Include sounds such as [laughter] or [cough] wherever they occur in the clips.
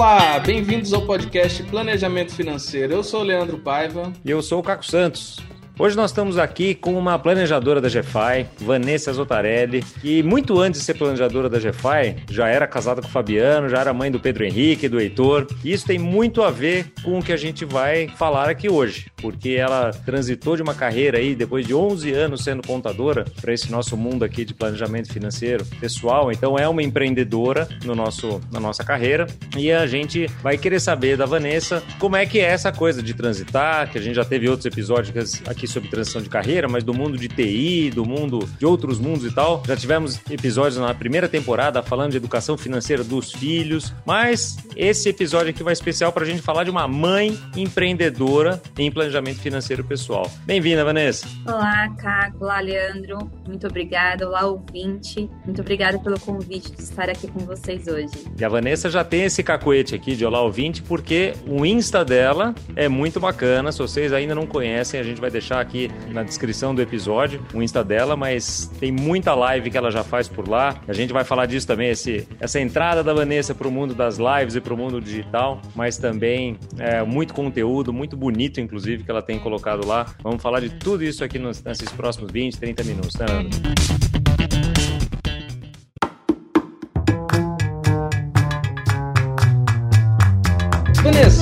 Olá, bem-vindos ao podcast Planejamento Financeiro. Eu sou o Leandro Paiva. E eu sou o Caco Santos. Hoje nós estamos aqui com uma planejadora da GFI, Vanessa Zotarelli, que muito antes de ser planejadora da GFI, já era casada com o Fabiano, já era mãe do Pedro Henrique, do Heitor. E isso tem muito a ver com o que a gente vai falar aqui hoje, porque ela transitou de uma carreira aí, depois de 11 anos sendo contadora, para esse nosso mundo aqui de planejamento financeiro pessoal. Então é uma empreendedora no nosso, na nossa carreira. E a gente vai querer saber da Vanessa como é que é essa coisa de transitar, que a gente já teve outros episódios aqui sobre transição de carreira, mas do mundo de TI, do mundo de outros mundos e tal. Já tivemos episódios na primeira temporada falando de educação financeira dos filhos, mas esse episódio aqui vai especial para a gente falar de uma mãe empreendedora em planejamento financeiro pessoal. Bem-vinda, Vanessa. Olá, Caco. Olá, Leandro. Muito obrigada. Olá, ouvinte. Muito obrigada pelo convite de estar aqui com vocês hoje. E a Vanessa já tem esse cacuete aqui de Olá, ouvinte, porque o Insta dela é muito bacana. Se vocês ainda não conhecem, a gente vai deixar aqui na descrição do episódio o Insta dela, mas tem muita live que ela já faz por lá. A gente vai falar disso também, esse, essa entrada da Vanessa para o mundo das lives e para o mundo digital, mas também é, muito conteúdo, muito bonito, inclusive, que ela tem colocado lá. Vamos falar de tudo isso aqui nos, nesses próximos 20, 30 minutos, né, Ana? Vanessa,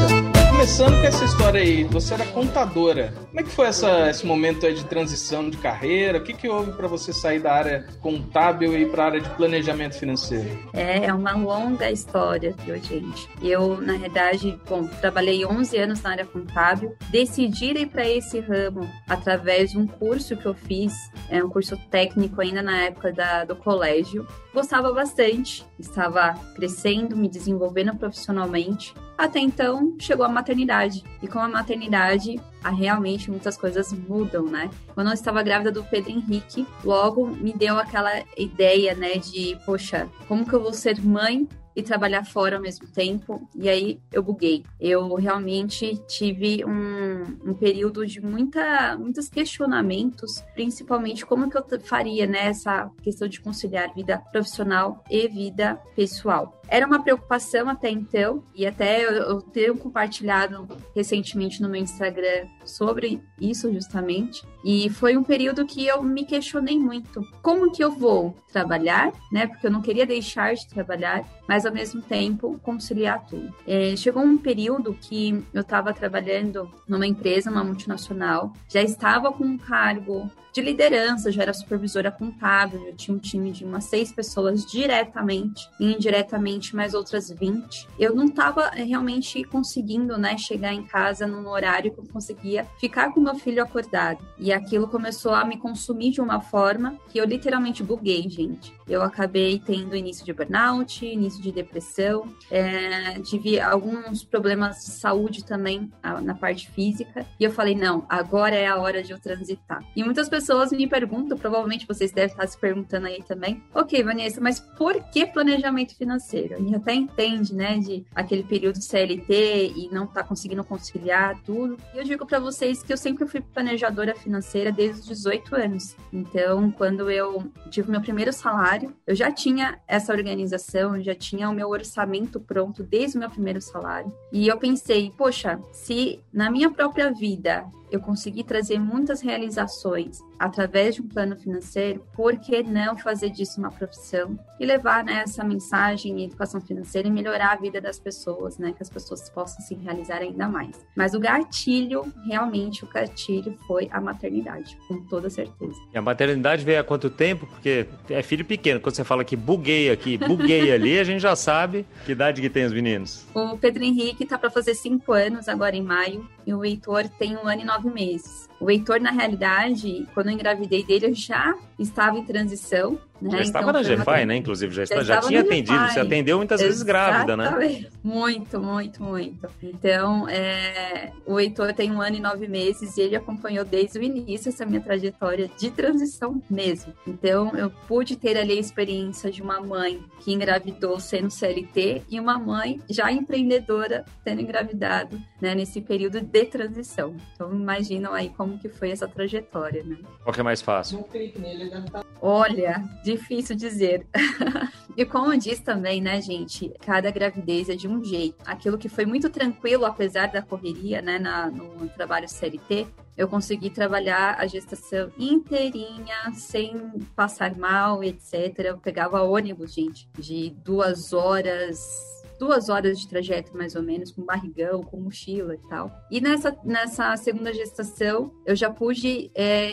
começando com essa história aí, você era contadora. Como é que foi essa, esse momento aí de transição de carreira? O que, que houve para você sair da área contábil e ir para a área de planejamento financeiro? É, é uma longa história, viu, gente? Eu, na verdade, bom, trabalhei 11 anos na área contábil, decidi ir para esse ramo através de um curso que eu fiz, é um curso técnico ainda na época da, do colégio. Gostava bastante, estava crescendo, me desenvolvendo profissionalmente. Até então, chegou a maternidade. E com a maternidade, a, realmente muitas coisas mudam, né? Quando eu estava grávida do Pedro Henrique, logo me deu aquela ideia, né, de, poxa, como que eu vou ser mãe e trabalhar fora ao mesmo tempo. E aí eu buguei. Eu realmente tive um, um período de muita, muitos questionamentos, principalmente como que eu faria nessa né, questão de conciliar vida profissional e vida pessoal. Era uma preocupação até então, e até eu, eu tenho compartilhado recentemente no meu Instagram sobre isso justamente. E foi um período que eu me questionei muito. Como que eu vou trabalhar, né? Porque eu não queria deixar de trabalhar, mas ao mesmo tempo conciliar tudo. É, chegou um período que eu estava trabalhando numa empresa, uma multinacional, já estava com um cargo de liderança, já era supervisora contábil, eu tinha um time de umas seis pessoas diretamente e indiretamente mais outras 20. Eu não estava realmente conseguindo, né, chegar em casa num horário que eu conseguia ficar com meu filho acordado. E aquilo começou a me consumir de uma forma que eu literalmente buguei, gente. Eu acabei tendo início de burnout, início de depressão, é, tive alguns problemas de saúde também na parte física. E eu falei, não, agora é a hora de eu transitar. E muitas pessoas pessoas me perguntam, provavelmente vocês devem estar se perguntando aí também, ok, Vanessa, mas por que planejamento financeiro? A gente até entende, né, de aquele período CLT e não tá conseguindo conciliar tudo. E eu digo para vocês que eu sempre fui planejadora financeira desde os 18 anos. Então, quando eu tive meu primeiro salário, eu já tinha essa organização, já tinha o meu orçamento pronto desde o meu primeiro salário. E eu pensei, poxa, se na minha própria vida eu consegui trazer muitas realizações através de um plano financeiro, por que não fazer disso uma profissão e levar né, essa mensagem em educação financeira e melhorar a vida das pessoas, né, que as pessoas possam se realizar ainda mais. Mas o gatilho, realmente o gatilho foi a maternidade, com toda certeza. E a maternidade veio há quanto tempo? Porque é filho pequeno, quando você fala que buguei aqui, buguei [laughs] ali, a gente já sabe que idade que tem os meninos. O Pedro Henrique está para fazer cinco anos agora em maio e o Heitor tem um ano e nove meses. O Heitor, na realidade, quando eu engravidei dele, eu já estava em transição. Né? Já estava então, na GFI, né? Inclusive, já, já, já tinha atendido. Você atendeu muitas vezes grávida, né? Muito, muito, muito. Então, é, o Heitor tem um ano e nove meses e ele acompanhou desde o início essa minha trajetória de transição mesmo. Então, eu pude ter ali a experiência de uma mãe que engravidou sendo CLT e uma mãe já empreendedora tendo engravidado, né? Nesse período de transição. Então imaginam aí como que foi essa trajetória, né? Qual que é mais fácil? Olha, difícil dizer. [laughs] e como disse também, né, gente, cada gravidez é de um jeito. Aquilo que foi muito tranquilo, apesar da correria, né, na, no trabalho CLT, eu consegui trabalhar a gestação inteirinha, sem passar mal, etc. Eu pegava ônibus, gente, de duas horas duas horas de trajeto, mais ou menos, com barrigão, com mochila e tal. E nessa, nessa segunda gestação, eu já pude, é,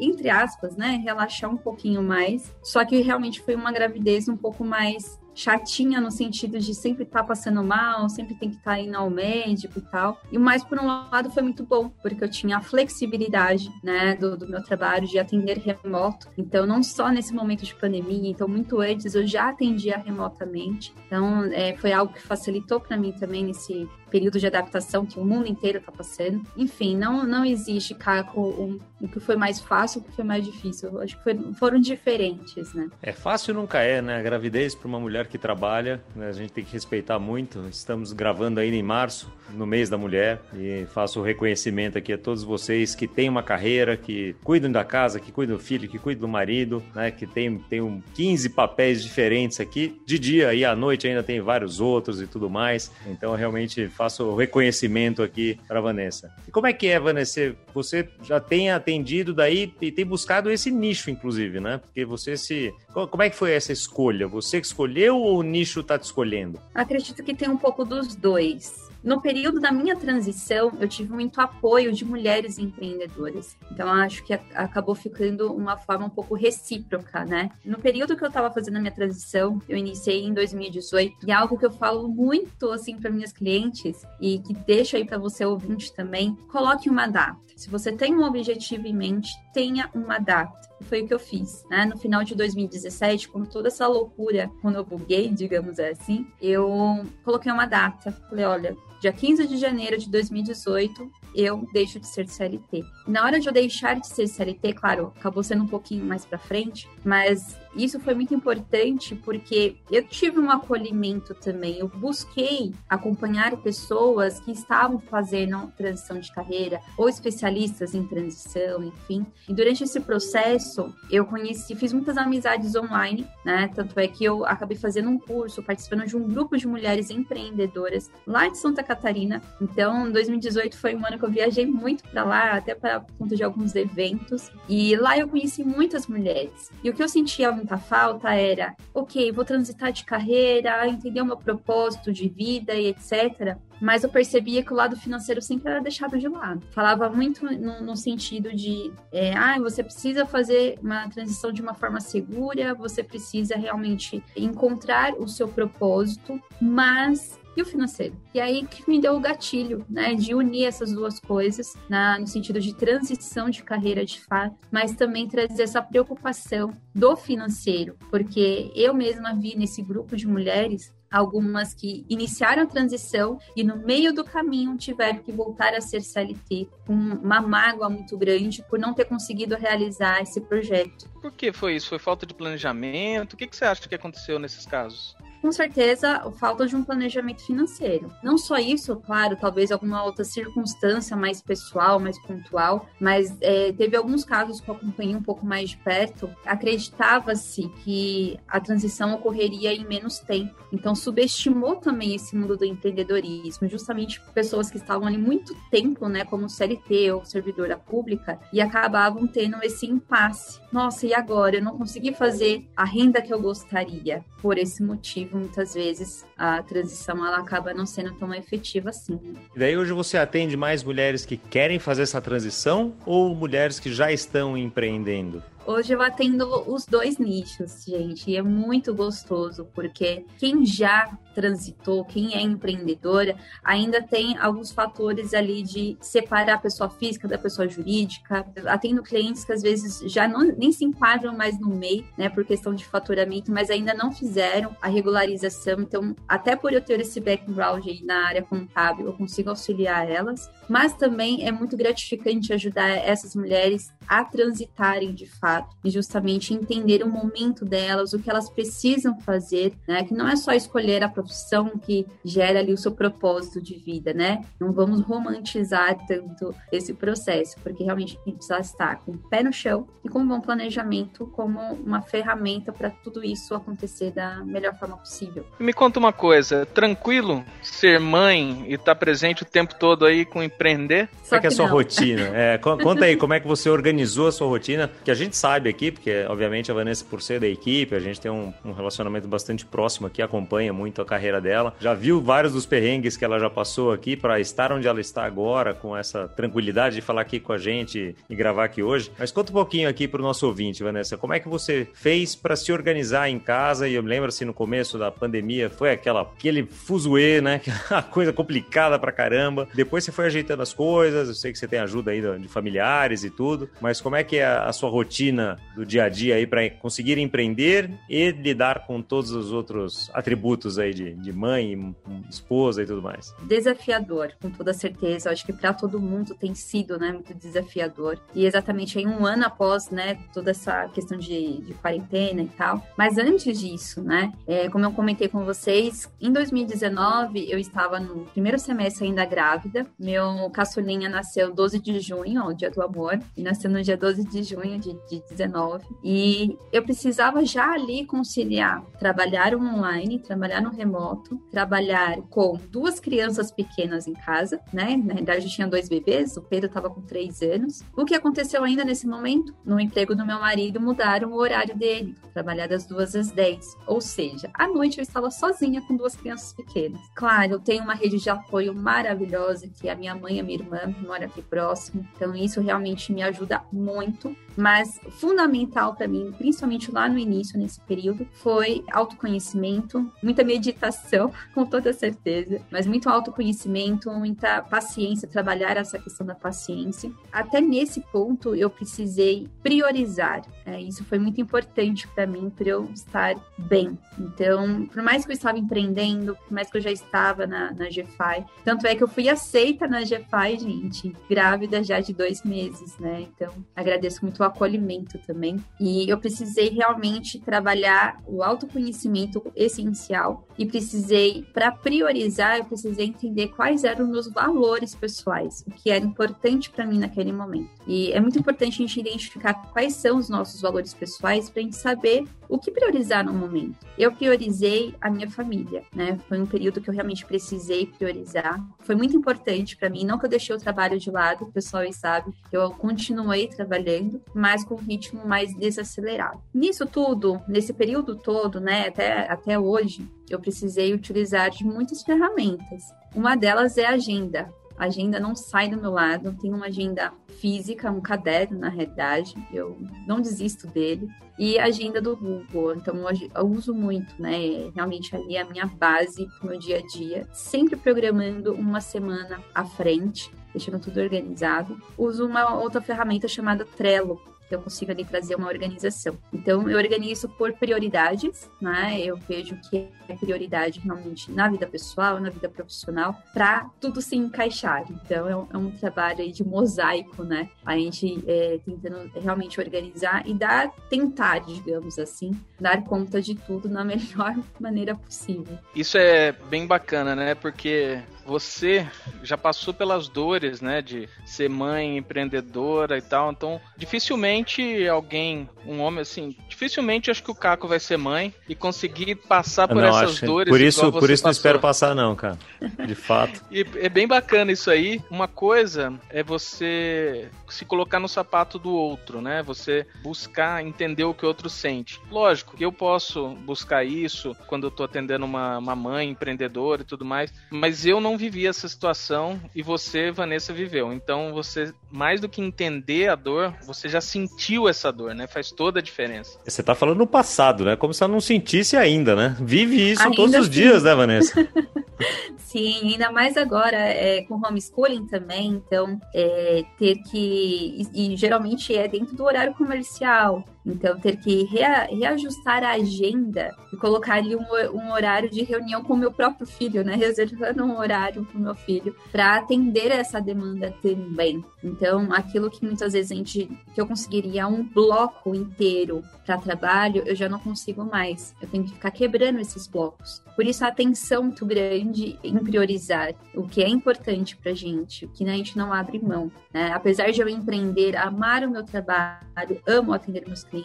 entre aspas, né, relaxar um pouquinho mais. Só que realmente foi uma gravidez um pouco mais chatinha no sentido de sempre estar tá passando mal, sempre tem que estar tá indo ao médico e tal. E mais por um lado foi muito bom, porque eu tinha a flexibilidade, né, do, do meu trabalho de atender remoto. Então, não só nesse momento de pandemia, então muito antes eu já atendia remotamente. Então, é, foi algo que facilitou para mim também nesse período de adaptação que o mundo inteiro está passando. Enfim, não, não existe, Caco, um, o que foi mais fácil, o que foi mais difícil. Acho que foi, foram diferentes, né? É fácil nunca é, né? A gravidez para uma mulher que trabalha, né? a gente tem que respeitar muito. Estamos gravando ainda em março, no mês da mulher, e faço o reconhecimento aqui a todos vocês que têm uma carreira, que cuidam da casa, que cuidam do filho, que cuidam do marido, né? Que tem, tem um 15 papéis diferentes aqui. De dia e à noite ainda tem vários outros e tudo mais. Então, realmente faço o reconhecimento aqui para Vanessa. E como é que é, Vanessa? Você já tem atendido daí e tem buscado esse nicho, inclusive, né? Porque você se. Como é que foi essa escolha? Você que escolheu ou o nicho está te escolhendo? Acredito que tem um pouco dos dois. No período da minha transição, eu tive muito apoio de mulheres empreendedoras. Então, acho que acabou ficando uma forma um pouco recíproca, né? No período que eu estava fazendo a minha transição, eu iniciei em 2018, e é algo que eu falo muito, assim, para minhas clientes, e que deixo aí para você ouvinte também, coloque uma data. Se você tem um objetivo em mente, tenha uma data. Foi o que eu fiz, né? No final de 2017, com toda essa loucura, quando eu buguei, digamos assim, eu coloquei uma data. Falei, olha, dia 15 de janeiro de 2018, eu deixo de ser CLT. Na hora de eu deixar de ser CLT, claro, acabou sendo um pouquinho mais para frente, mas isso foi muito importante porque eu tive um acolhimento também. Eu busquei acompanhar pessoas que estavam fazendo transição de carreira ou especialistas em transição, enfim. E durante esse processo, eu conheci, fiz muitas amizades online, né? Tanto é que eu acabei fazendo um curso, participando de um grupo de mulheres empreendedoras lá de Santa Catarina. Então, 2018 foi um ano que eu viajei muito para lá, até para conta de alguns eventos. E lá eu conheci muitas mulheres. E o que eu sentia muita falta era, ok, vou transitar de carreira, entender o meu propósito de vida e etc mas eu percebia que o lado financeiro sempre era deixado de lado. Falava muito no, no sentido de, é, ah, você precisa fazer uma transição de uma forma segura, você precisa realmente encontrar o seu propósito, mas e o financeiro. E aí que me deu o gatilho, né, de unir essas duas coisas, na, no sentido de transição de carreira de fato, mas também trazer essa preocupação do financeiro, porque eu mesma vi nesse grupo de mulheres algumas que iniciaram a transição e no meio do caminho tiveram que voltar a ser CLT, com uma mágoa muito grande por não ter conseguido realizar esse projeto. Por que foi isso? Foi falta de planejamento? O que, que você acha que aconteceu nesses casos? Com certeza, falta de um planejamento financeiro. Não só isso, claro, talvez alguma outra circunstância mais pessoal, mais pontual, mas é, teve alguns casos que eu acompanhei um pouco mais de perto. Acreditava-se que a transição ocorreria em menos tempo. Então, subestimou também esse mundo do empreendedorismo, justamente pessoas que estavam ali muito tempo, né, como CLT ou servidora pública, e acabavam tendo esse impasse. Nossa, e agora? Eu não consegui fazer a renda que eu gostaria por esse motivo muitas vezes a transição ela acaba não sendo tão efetiva assim. E daí hoje você atende mais mulheres que querem fazer essa transição ou mulheres que já estão empreendendo? Hoje eu atendo os dois nichos, gente, e é muito gostoso, porque quem já transitou, quem é empreendedora, ainda tem alguns fatores ali de separar a pessoa física da pessoa jurídica. Atendo clientes que às vezes já não, nem se enquadram mais no MEI, né, por questão de faturamento, mas ainda não fizeram a regularização. Então, até por eu ter esse background aí na área contábil, eu consigo auxiliar elas. Mas também é muito gratificante ajudar essas mulheres a transitarem de fato e justamente entender o momento delas, o que elas precisam fazer, né? Que não é só escolher a profissão que gera ali o seu propósito de vida, né? Não vamos romantizar tanto esse processo, porque realmente a gente precisa estar com o pé no chão e com um bom planejamento como uma ferramenta para tudo isso acontecer da melhor forma possível. Me conta uma coisa, tranquilo ser mãe e estar tá presente o tempo todo aí com empreender? Só como é que é a sua rotina? [laughs] É, conta aí como é que você organizou a sua rotina, que a gente sabe aqui, porque obviamente a Vanessa, por ser da equipe, a gente tem um, um relacionamento bastante próximo aqui, acompanha muito a carreira dela, já viu vários dos perrengues que ela já passou aqui para estar onde ela está agora, com essa tranquilidade de falar aqui com a gente e gravar aqui hoje. Mas conta um pouquinho aqui para o nosso ouvinte, Vanessa, como é que você fez para se organizar em casa? E eu me lembro assim no começo da pandemia, foi aquela aquele fuzuê, né? [laughs] Aquela coisa complicada pra caramba. Depois você foi ajeitando as coisas, eu sei que você tem ajuda aí de familiares e tudo, mas como é que é a sua rotina do dia a dia aí para conseguir empreender e lidar com todos os outros atributos aí de, de mãe, esposa e tudo mais? Desafiador, com toda certeza. Eu acho que para todo mundo tem sido, né, muito desafiador. E exatamente aí um ano após, né, toda essa questão de, de quarentena e tal. Mas antes disso, né, é, como eu comentei com vocês, em 2019 eu estava no primeiro semestre ainda grávida. Meu caçulinha nasceu 12 de junho, ó, o dia do amor, e nasceu no dia 12 de junho de, de 19. E eu precisava já ali conciliar trabalhar online, trabalhar no remoto, trabalhar com duas crianças pequenas em casa, né? Na verdade, eu tinha dois bebês, o Pedro estava com três anos. O que aconteceu ainda nesse momento? No emprego do meu marido, mudaram o horário dele, trabalhar das duas às dez. Ou seja, à noite eu estava sozinha com duas crianças pequenas. Claro, eu tenho uma rede de apoio maravilhosa, que é a minha mãe e a minha irmã, mora aqui próximo. Então, isso realmente me ajuda muito. Mas fundamental para mim, principalmente lá no início, nesse período, foi autoconhecimento, muita meditação, [laughs] com toda certeza, mas muito autoconhecimento, muita paciência, trabalhar essa questão da paciência. Até nesse ponto, eu precisei priorizar. É, isso foi muito importante para mim, para eu estar bem. Então, por mais que eu estava empreendendo, por mais que eu já estava na, na GFI, tanto é que eu fui aceita na GFI, gente, grávida já de dois meses, né? Então, agradeço muito acolhimento também. E eu precisei realmente trabalhar o autoconhecimento essencial e precisei, para priorizar, eu precisei entender quais eram meus valores pessoais, o que era importante para mim naquele momento. E é muito importante a gente identificar quais são os nossos valores pessoais para a gente saber o que priorizar no momento. Eu priorizei a minha família, né? Foi um período que eu realmente precisei priorizar. Foi muito importante para mim, não que eu deixei o trabalho de lado, o pessoal aí sabe, eu continuei trabalhando, mas com um ritmo mais desacelerado. Nisso tudo, nesse período todo, né, até, até hoje, eu precisei utilizar de muitas ferramentas. Uma delas é a agenda. A agenda não sai do meu lado, tenho uma agenda física, um caderno na realidade, eu não desisto dele. E a agenda do Google, então eu uso muito, né? Realmente ali é a minha base no meu dia a dia, sempre programando uma semana à frente, deixando tudo organizado. Uso uma outra ferramenta chamada Trello, eu consigo ali trazer uma organização. Então, eu organizo por prioridades, né? Eu vejo que é prioridade realmente na vida pessoal, na vida profissional, para tudo se encaixar. Então, é um, é um trabalho de mosaico, né? A gente é, tentando realmente organizar e dar, tentar, digamos assim, dar conta de tudo na [laughs] melhor maneira possível. Isso é bem bacana, né? Porque você já passou pelas dores, né, de ser mãe empreendedora e tal, então dificilmente alguém, um homem assim, dificilmente acho que o Caco vai ser mãe e conseguir passar por não, essas acho, dores. Por isso, por isso não espero passar não, cara. De fato. [laughs] e é bem bacana isso aí. Uma coisa é você se colocar no sapato do outro, né? Você buscar entender o que o outro sente. Lógico que eu posso buscar isso quando eu tô atendendo uma, uma mãe empreendedora e tudo mais, mas eu não vivi essa situação e você, Vanessa, viveu. Então você, mais do que entender a dor, você já sentiu essa dor, né? Faz toda a diferença. Você tá falando no passado, né? Como se ela não sentisse ainda, né? Vive isso ainda todos os dias, né, Vanessa? [laughs] Sim, ainda mais agora é, com homeschooling também, então é, ter que. E, e, geralmente é dentro do horário comercial. Então, ter que rea, reajustar a agenda e colocar ali um, um horário de reunião com o meu próprio filho, né? [laughs] Reservando um horário para o meu filho para atender essa demanda também. Então, aquilo que muitas vezes a gente que eu conseguiria um bloco inteiro para trabalho, eu já não consigo mais. Eu tenho que ficar quebrando esses blocos. Por isso a atenção muito grande em priorizar o que é importante para gente, o que a gente não abre mão. Né? Apesar de eu empreender, amar o meu trabalho, amo atender meus clientes,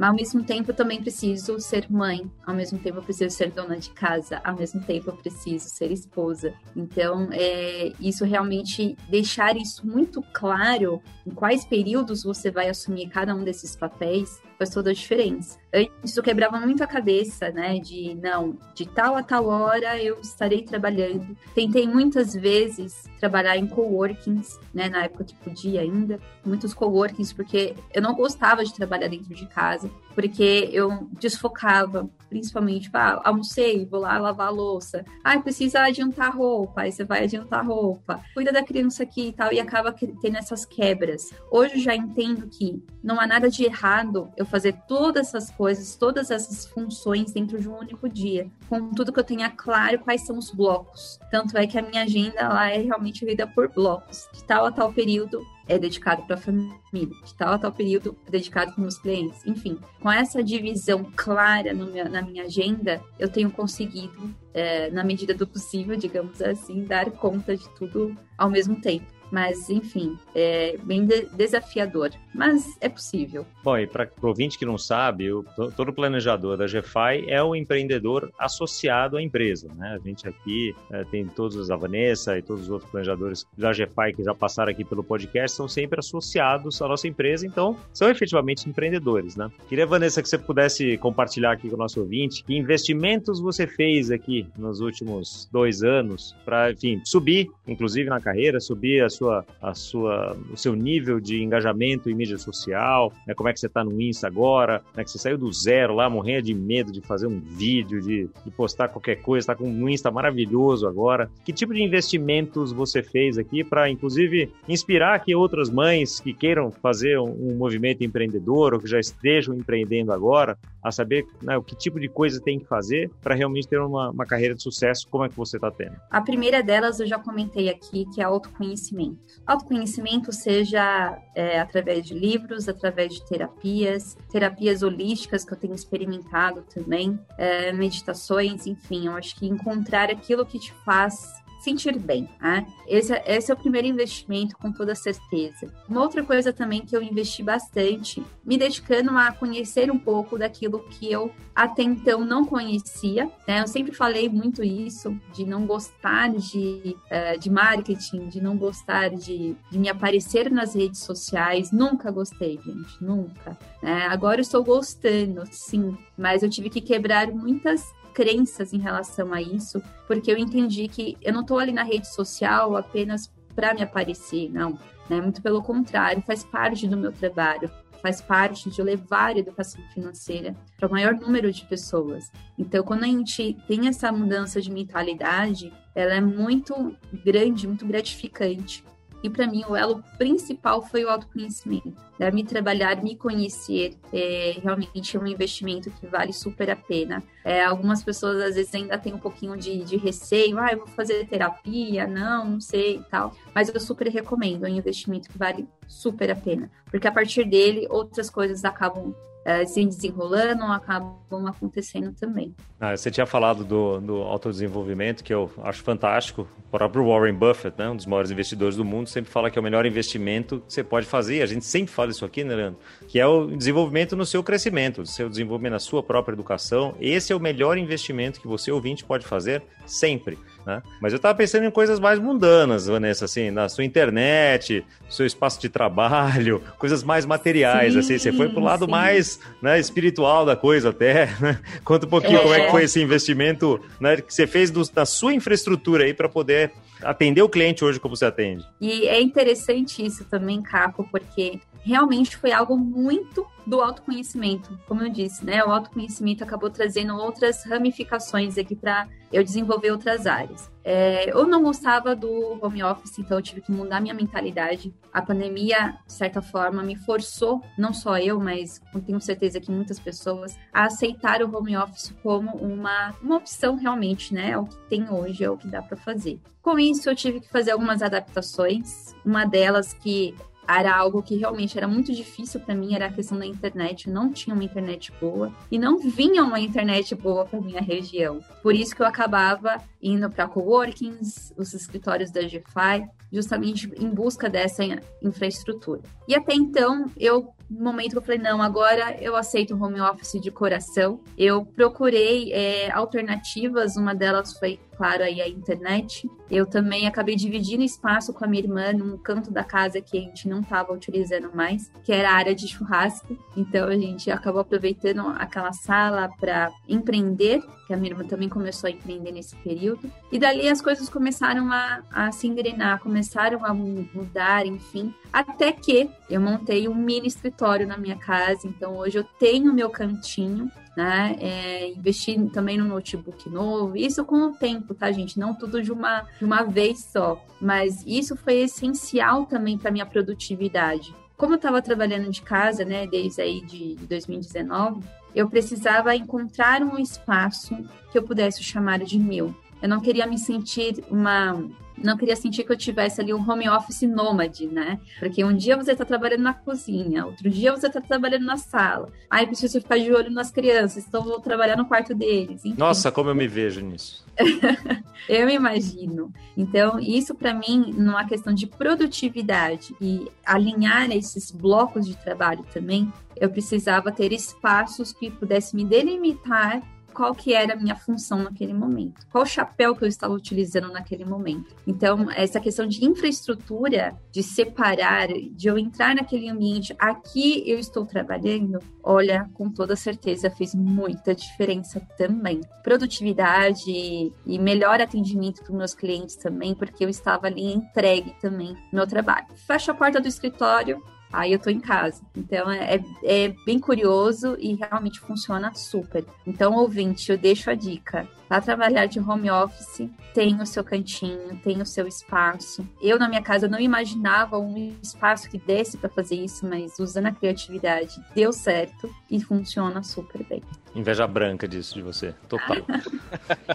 mas ao mesmo tempo eu também preciso ser mãe, ao mesmo tempo eu preciso ser dona de casa, ao mesmo tempo eu preciso ser esposa. Então, é, isso realmente deixar isso muito claro em quais períodos você vai assumir cada um desses papéis faz toda a diferença. Antes eu quebrava muito a cabeça, né? De não, de tal a tal hora eu estarei trabalhando. Tentei muitas vezes trabalhar em coworkings, né? Na época que podia ainda, muitos coworkings, porque eu não gostava de trabalhar dentro de casa, porque eu desfocava, principalmente, tipo, ah, almocei, vou lá lavar a louça. Ah, precisa adiantar roupa, aí você vai adiantar roupa. Cuida da criança aqui e tal, e acaba tendo essas quebras. Hoje eu já entendo que não há nada de errado eu fazer todas essas coisas, todas essas funções dentro de um único dia, contudo que eu tenha claro quais são os blocos. Tanto é que a minha agenda lá é realmente feita por blocos. De tal a tal período é dedicado para a família, de tal a tal período é dedicado para meus clientes. Enfim, com essa divisão clara meu, na minha agenda, eu tenho conseguido, é, na medida do possível, digamos assim, dar conta de tudo ao mesmo tempo. Mas, enfim, é bem de desafiador, mas é possível. Bom, e para o ouvinte que não sabe, o, todo planejador da GFI é o empreendedor associado à empresa. Né? A gente aqui é, tem todos, a Vanessa e todos os outros planejadores da GFI que já passaram aqui pelo podcast, são sempre associados à nossa empresa, então são efetivamente empreendedores. Né? Queria, Vanessa, que você pudesse compartilhar aqui com o nosso ouvinte que investimentos você fez aqui nos últimos dois anos para, enfim, subir, inclusive na carreira, subir a sua, a sua, o seu nível de engajamento em mídia social, né? como é que você está no Insta agora, né? que você saiu do zero lá, morrendo de medo de fazer um vídeo, de, de postar qualquer coisa, está com um Insta maravilhoso agora. Que tipo de investimentos você fez aqui para, inclusive, inspirar que outras mães que queiram fazer um, um movimento empreendedor ou que já estejam empreendendo agora, a saber né, o que tipo de coisa tem que fazer para realmente ter uma, uma carreira de sucesso, como é que você está tendo? A primeira delas eu já comentei aqui, que é autoconhecimento autoconhecimento. Autoconhecimento seja é, através de livros, através de terapias, terapias holísticas que eu tenho experimentado também, é, meditações, enfim, eu acho que encontrar aquilo que te faz sentir bem. Né? Esse, esse é o primeiro investimento, com toda certeza. Uma outra coisa também que eu investi bastante, me dedicando a conhecer um pouco daquilo que eu até então não conhecia. Né? Eu sempre falei muito isso, de não gostar de, uh, de marketing, de não gostar de, de me aparecer nas redes sociais. Nunca gostei, gente, nunca. Né? Agora eu estou gostando, sim, mas eu tive que quebrar muitas crenças em relação a isso, porque eu entendi que eu não estou ali na rede social apenas para me aparecer, não. Né? Muito pelo contrário, faz parte do meu trabalho, faz parte de levar a educação financeira para o maior número de pessoas. Então, quando a gente tem essa mudança de mentalidade, ela é muito grande, muito gratificante. E para mim, o elo principal foi o autoconhecimento. Né? Me trabalhar, me conhecer, é, realmente é um investimento que vale super a pena. É, algumas pessoas às vezes ainda têm um pouquinho de, de receio, ah, eu vou fazer terapia, não, não sei e tal. Mas eu super recomendo, é um investimento que vale super a pena. Porque a partir dele, outras coisas acabam uh, se desenrolando acabam acontecendo também. Ah, você tinha falado do, do autodesenvolvimento, que eu acho fantástico. O próprio Warren Buffett, né, um dos maiores investidores do mundo, sempre fala que é o melhor investimento que você pode fazer. A gente sempre fala isso aqui, né, Leandro? Que é o desenvolvimento no seu crescimento, o seu desenvolvimento na sua própria educação. Esse é o melhor investimento que você, ouvinte, pode fazer sempre. Né? Mas eu estava pensando em coisas mais mundanas, Vanessa, assim, na sua internet, seu espaço de trabalho, [laughs] coisas mais materiais, sim, assim. Você foi para o lado sim. mais né, espiritual da coisa até. [laughs] Né? Conta um pouquinho é. como é que foi esse investimento né, que você fez do, na sua infraestrutura aí para poder atender o cliente hoje como você atende. E é interessante isso também, Caco, porque realmente foi algo muito do autoconhecimento, como eu disse, né? O autoconhecimento acabou trazendo outras ramificações aqui para eu desenvolver outras áreas. É, eu não gostava do home office, então eu tive que mudar minha mentalidade. A pandemia, de certa forma, me forçou, não só eu, mas tenho certeza que muitas pessoas, a aceitar o home office como uma, uma opção realmente, né? É o que tem hoje, é o que dá para fazer. Com isso, eu tive que fazer algumas adaptações. Uma delas que era algo que realmente era muito difícil para mim, era a questão da internet. Eu não tinha uma internet boa e não vinha uma internet boa para minha região. Por isso que eu acabava indo para coworkings, os escritórios da GFI, justamente em busca dessa infraestrutura. E até então, eu momento que eu falei, não, agora eu aceito o home office de coração. Eu procurei é, alternativas, uma delas foi, claro, aí a internet. Eu também acabei dividindo espaço com a minha irmã num canto da casa que a gente não estava utilizando mais, que era a área de churrasco. Então a gente acabou aproveitando aquela sala para empreender, que a minha irmã também começou a empreender nesse período. E dali as coisas começaram a, a se engrenar, começaram a mudar, enfim. Até que eu montei um mini escritório na minha casa, então hoje eu tenho meu cantinho, né? É, investi também no notebook novo, isso com o tempo, tá, gente? Não tudo de uma, de uma vez só, mas isso foi essencial também para minha produtividade. Como eu estava trabalhando de casa, né, desde aí de 2019, eu precisava encontrar um espaço que eu pudesse chamar de meu. Eu não queria me sentir uma não queria sentir que eu tivesse ali um home office nômade, né? Porque um dia você está trabalhando na cozinha, outro dia você está trabalhando na sala. Aí preciso ficar de olho nas crianças, então vou trabalhar no quarto deles. Enfim. Nossa, como eu me vejo nisso. [laughs] eu imagino. Então, isso para mim, numa questão de produtividade e alinhar esses blocos de trabalho também, eu precisava ter espaços que pudessem me delimitar qual que era a minha função naquele momento, qual chapéu que eu estava utilizando naquele momento. Então, essa questão de infraestrutura, de separar, de eu entrar naquele ambiente, aqui eu estou trabalhando, olha, com toda certeza fez muita diferença também. Produtividade e melhor atendimento para os meus clientes também, porque eu estava ali entregue também no meu trabalho. Fecho a porta do escritório, aí eu tô em casa. Então é, é, é bem curioso e realmente funciona super. Então, ouvinte, eu deixo a dica. Para trabalhar de home office, tem o seu cantinho, tem o seu espaço. Eu, na minha casa, não imaginava um espaço que desse para fazer isso, mas usando a criatividade, deu certo e funciona super bem. Inveja branca disso de você, total.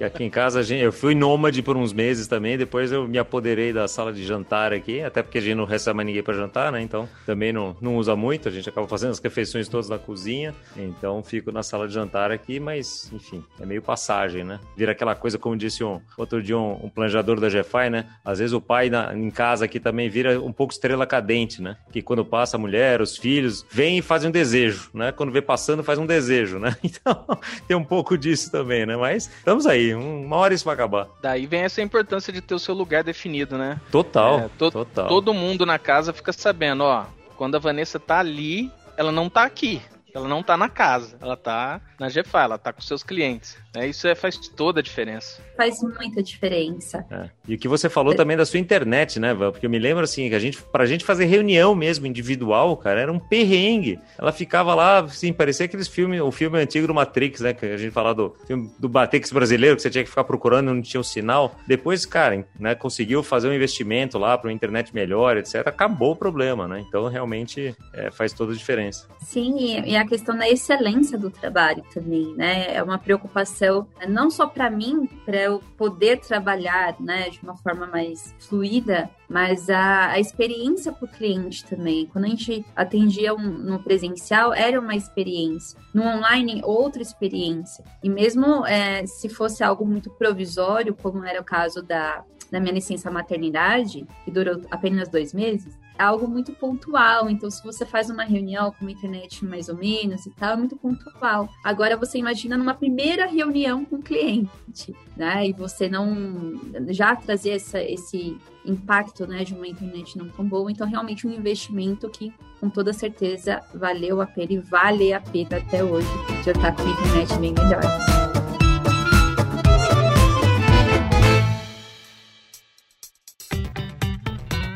aqui em casa, eu fui nômade por uns meses também, depois eu me apoderei da sala de jantar aqui, até porque a gente não recebe mais ninguém para jantar, né? Então também não, não usa muito, a gente acaba fazendo as refeições todas na cozinha, então fico na sala de jantar aqui, mas enfim, é meio passagem, né? vira aquela coisa, como disse um, outro dia um, um planejador da GFI, né? Às vezes o pai na, em casa aqui também vira um pouco estrela cadente, né? Que quando passa a mulher, os filhos, vem e fazem um desejo, né? Quando vê passando, faz um desejo, né? [laughs] Então, [laughs] tem um pouco disso também, né? Mas estamos aí, uma hora isso vai acabar. Daí vem essa importância de ter o seu lugar definido, né? Total, é, to total. Todo mundo na casa fica sabendo, ó, quando a Vanessa tá ali, ela não tá aqui. Ela não tá na casa, ela tá na GFA, ela tá com seus clientes. É, isso é, faz toda a diferença. Faz muita diferença. É. E o que você falou é. também da sua internet, né, Val? Porque eu me lembro assim, que a gente, pra gente fazer reunião mesmo, individual, cara, era um perrengue. Ela ficava lá, assim, parecia aqueles filmes, o filme antigo do Matrix, né? Que a gente falava do filme do Matrix brasileiro, que você tinha que ficar procurando, não tinha o sinal. Depois, cara, né, conseguiu fazer um investimento lá para uma internet melhor, etc. Acabou o problema, né? Então, realmente, é, faz toda a diferença. Sim, e a questão da excelência do trabalho também, né? É uma preocupação então, não só para mim, para eu poder trabalhar né, de uma forma mais fluida, mas a, a experiência para o cliente também. Quando a gente atendia um, no presencial, era uma experiência. No online, outra experiência. E mesmo é, se fosse algo muito provisório, como era o caso da, da minha licença maternidade, que durou apenas dois meses, é algo muito pontual. Então, se você faz uma reunião com uma internet mais ou menos e tal, é muito pontual. Agora, você imagina numa primeira reunião com o cliente, né? E você não já trazer essa, esse impacto, né, de uma internet não tão boa. Então, realmente, um investimento que, com toda certeza, valeu a pena e vale a pena até hoje de estar com uma internet bem melhor.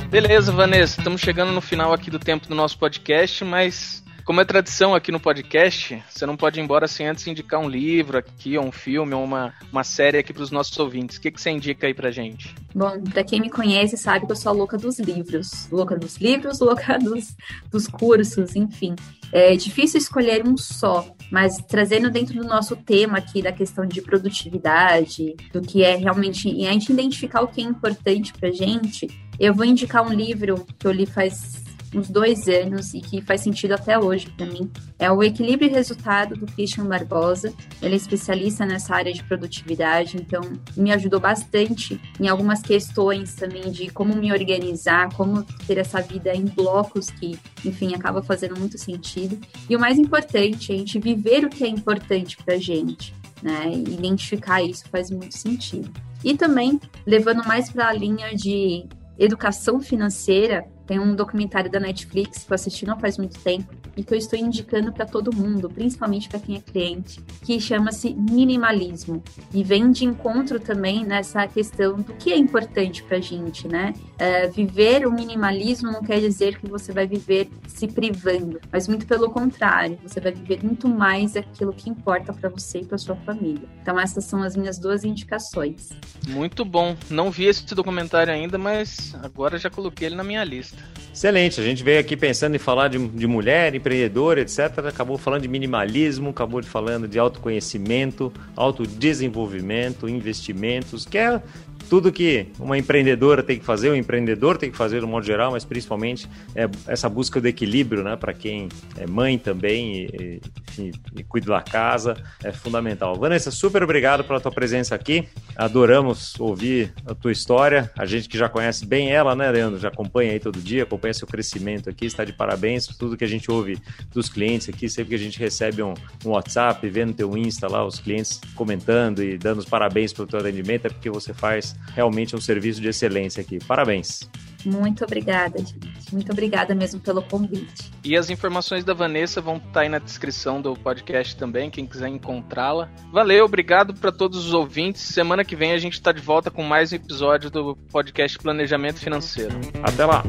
Beleza, Vanessa, estamos chegando no final aqui do tempo do nosso podcast, mas como é tradição aqui no podcast, você não pode ir embora sem antes indicar um livro aqui, ou um filme, ou uma, uma série aqui para os nossos ouvintes. O que, que você indica aí pra gente? Bom, para quem me conhece sabe que eu sou a louca dos livros. Louca dos livros, [laughs] louca dos, dos cursos, enfim. É difícil escolher um só, mas trazendo dentro do nosso tema aqui da questão de produtividade, do que é realmente, e a gente identificar o que é importante pra gente, eu vou indicar um livro que eu li faz uns dois anos e que faz sentido até hoje para mim. É o Equilíbrio e Resultado do Christian Barbosa. Ele é especialista nessa área de produtividade, então me ajudou bastante em algumas questões também de como me organizar, como ter essa vida em blocos que, enfim, acaba fazendo muito sentido. E o mais importante, é a gente viver o que é importante para gente. Né? Identificar isso faz muito sentido. E também, levando mais para a linha de educação financeira, tem um documentário da Netflix que eu assisti não faz muito tempo e que eu estou indicando para todo mundo, principalmente para quem é cliente, que chama-se minimalismo e vem de encontro também nessa questão do que é importante para a gente, né? É, viver o minimalismo não quer dizer que você vai viver se privando, mas muito pelo contrário, você vai viver muito mais aquilo que importa para você e para sua família. Então essas são as minhas duas indicações. Muito bom. Não vi esse documentário ainda, mas agora já coloquei ele na minha lista. Excelente. A gente veio aqui pensando em falar de, de mulher, empreendedora, etc. Acabou falando de minimalismo, acabou falando de autoconhecimento, autodesenvolvimento, investimentos, que é tudo que uma empreendedora tem que fazer, um empreendedor tem que fazer no modo geral, mas principalmente é essa busca do equilíbrio, né, para quem é mãe também e, enfim, e cuida da casa, é fundamental. Vanessa, super obrigado pela tua presença aqui. Adoramos ouvir a tua história. A gente que já conhece bem ela, né, Leandro? Já acompanha aí todo dia, acompanha seu crescimento aqui, está de parabéns por tudo que a gente ouve dos clientes aqui, sempre que a gente recebe um, um WhatsApp, vendo teu Insta lá, os clientes comentando e dando os parabéns pelo teu atendimento, é porque você faz realmente um serviço de excelência aqui. Parabéns. Muito obrigada, gente. Muito obrigada mesmo pelo convite. E as informações da Vanessa vão estar aí na descrição do podcast também, quem quiser encontrá-la. Valeu, obrigado para todos os ouvintes. Semana que vem a gente está de volta com mais um episódio do podcast Planejamento Financeiro. Até lá.